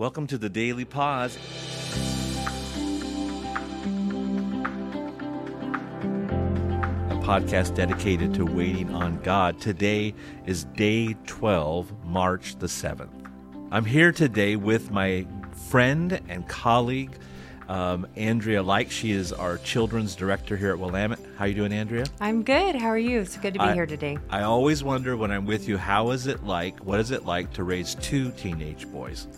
Welcome to the Daily Pause. A podcast dedicated to waiting on God. Today is day 12, March the 7th. I'm here today with my friend and colleague, um, Andrea Leik. She is our children's director here at Willamette. How you doing, Andrea? I'm good. How are you? It's good to be I- here today. I always wonder when I'm with you, how is it like, what is it like to raise two teenage boys?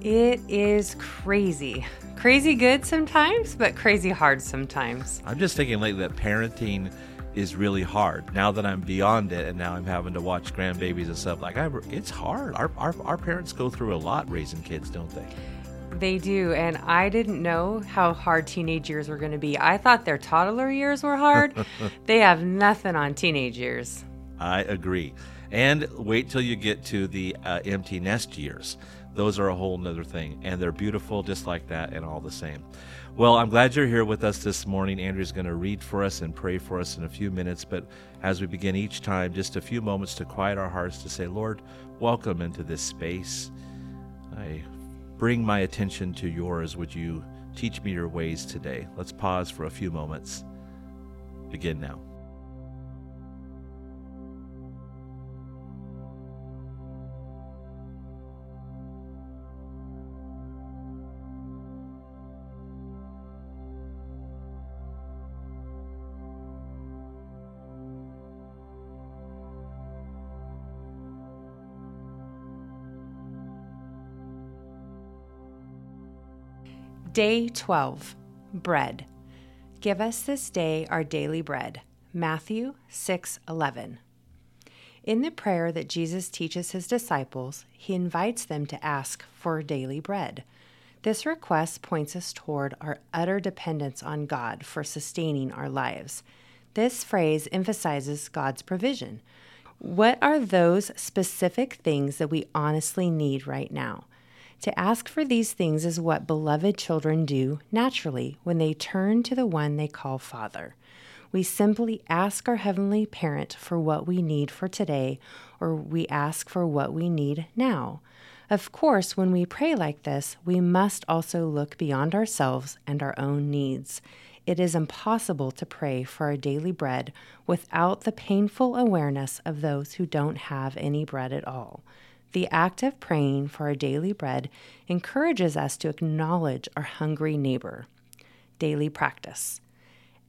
It is crazy. Crazy good sometimes, but crazy hard sometimes. I'm just thinking lately that parenting is really hard. Now that I'm beyond it, and now I'm having to watch grandbabies and stuff. Like I, it's hard. Our, our our parents go through a lot raising kids, don't they? They do, and I didn't know how hard teenage years were going to be. I thought their toddler years were hard. they have nothing on teenage years. I agree. And wait till you get to the uh, empty nest years. Those are a whole nother thing, and they're beautiful just like that, and all the same. Well, I'm glad you're here with us this morning. Andrea's going to read for us and pray for us in a few minutes, but as we begin each time, just a few moments to quiet our hearts to say, Lord, welcome into this space. I bring my attention to yours. Would you teach me your ways today? Let's pause for a few moments. Begin now. Day 12 Bread. Give us this day our daily bread. Matthew 6:11. In the prayer that Jesus teaches his disciples, he invites them to ask for daily bread. This request points us toward our utter dependence on God for sustaining our lives. This phrase emphasizes God's provision. What are those specific things that we honestly need right now? To ask for these things is what beloved children do naturally when they turn to the one they call Father. We simply ask our Heavenly Parent for what we need for today, or we ask for what we need now. Of course, when we pray like this, we must also look beyond ourselves and our own needs. It is impossible to pray for our daily bread without the painful awareness of those who don't have any bread at all. The act of praying for our daily bread encourages us to acknowledge our hungry neighbor. Daily practice.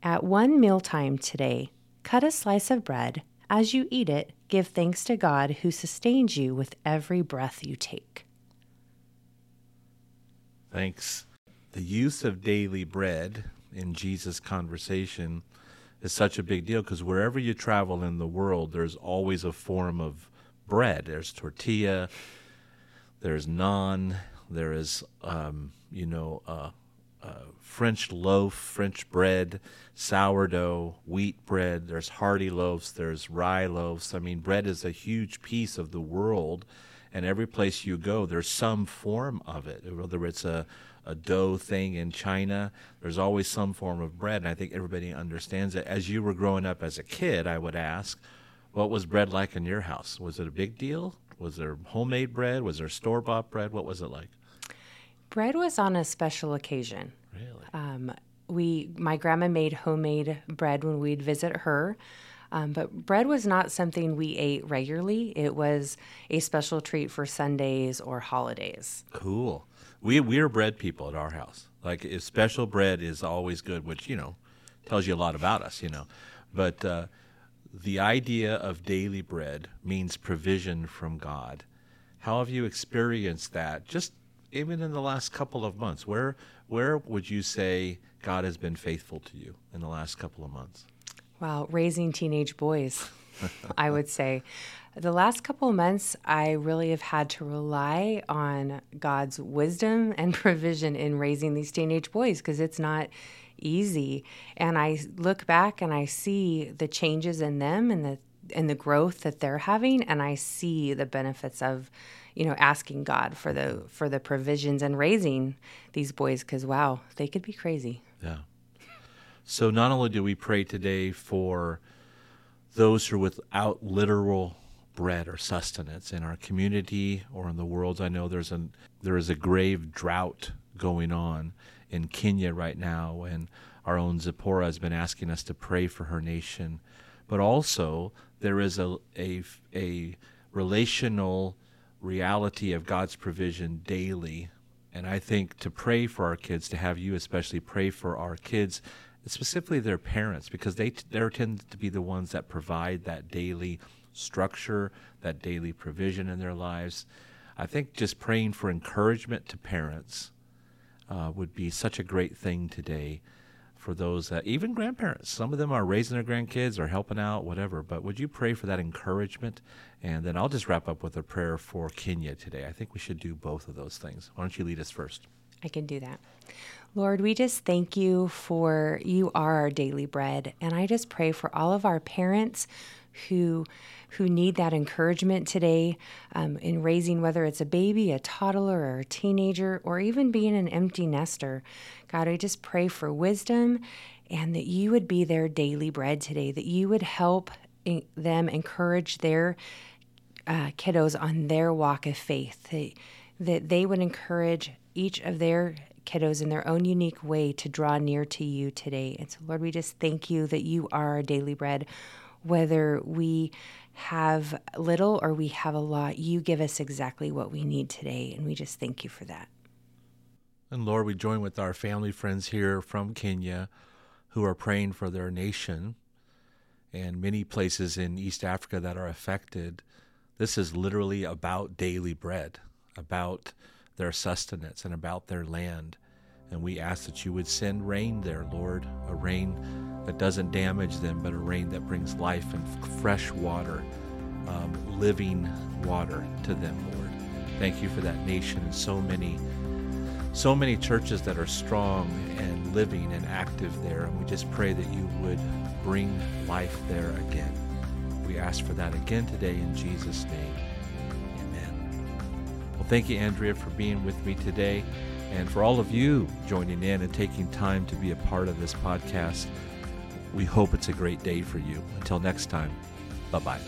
At one mealtime today, cut a slice of bread. As you eat it, give thanks to God who sustains you with every breath you take. Thanks. The use of daily bread in Jesus' conversation is such a big deal because wherever you travel in the world, there's always a form of bread. There's tortilla, there's naan, there is, um, you know, uh, uh, French loaf, French bread, sourdough, wheat bread. There's hearty loaves, there's rye loaves. I mean, bread is a huge piece of the world, and every place you go, there's some form of it. Whether it's a a dough thing in China, there's always some form of bread, and I think everybody understands it. As you were growing up as a kid, I would ask, what was bread like in your house? Was it a big deal? Was there homemade bread? Was there store bought bread? What was it like? Bread was on a special occasion. Really? Um, we, my grandma made homemade bread when we'd visit her. Um, but bread was not something we ate regularly. It was a special treat for Sundays or holidays. Cool. We we're bread people at our house. Like if special bread is always good, which you know tells you a lot about us, you know. But uh, the idea of daily bread means provision from God. How have you experienced that? Just even in the last couple of months, where where would you say God has been faithful to you in the last couple of months? Wow, raising teenage boys, I would say. The last couple months, I really have had to rely on God's wisdom and provision in raising these teenage boys because it's not easy. And I look back and I see the changes in them and the and the growth that they're having, and I see the benefits of, you know, asking God for the for the provisions and raising these boys because wow, they could be crazy. Yeah. So not only do we pray today for those who are without literal bread or sustenance in our community or in the world. I know there's a there is a grave drought going on in Kenya right now, and our own Zipporah has been asking us to pray for her nation. But also there is a a, a relational reality of God's provision daily. And I think to pray for our kids, to have you especially pray for our kids, specifically their parents, because they they tend to be the ones that provide that daily structure, that daily provision in their lives. I think just praying for encouragement to parents uh, would be such a great thing today for those that even grandparents. Some of them are raising their grandkids or helping out whatever but would you pray for that encouragement? And then i'll just wrap up with a prayer for kenya today. I think we should do both of those things. Why don't you lead us first i can do that lord we just thank you for you are our daily bread and i just pray for all of our parents who who need that encouragement today um, in raising whether it's a baby, a toddler, or a teenager, or even being an empty nester. God, I just pray for wisdom and that you would be their daily bread today, that you would help them encourage their uh, kiddos on their walk of faith, that, that they would encourage each of their kiddos in their own unique way to draw near to you today. And so, Lord, we just thank you that you are our daily bread whether we have little or we have a lot, you give us exactly what we need today. And we just thank you for that. And Lord, we join with our family friends here from Kenya who are praying for their nation and many places in East Africa that are affected. This is literally about daily bread, about their sustenance, and about their land. And we ask that you would send rain there, Lord, a rain that doesn't damage them, but a rain that brings life and fresh water, um, living water to them, Lord. Thank you for that nation and so many, so many churches that are strong and living and active there. And we just pray that you would bring life there again. We ask for that again today in Jesus' name. Well, thank you, Andrea, for being with me today. And for all of you joining in and taking time to be a part of this podcast, we hope it's a great day for you. Until next time, bye bye.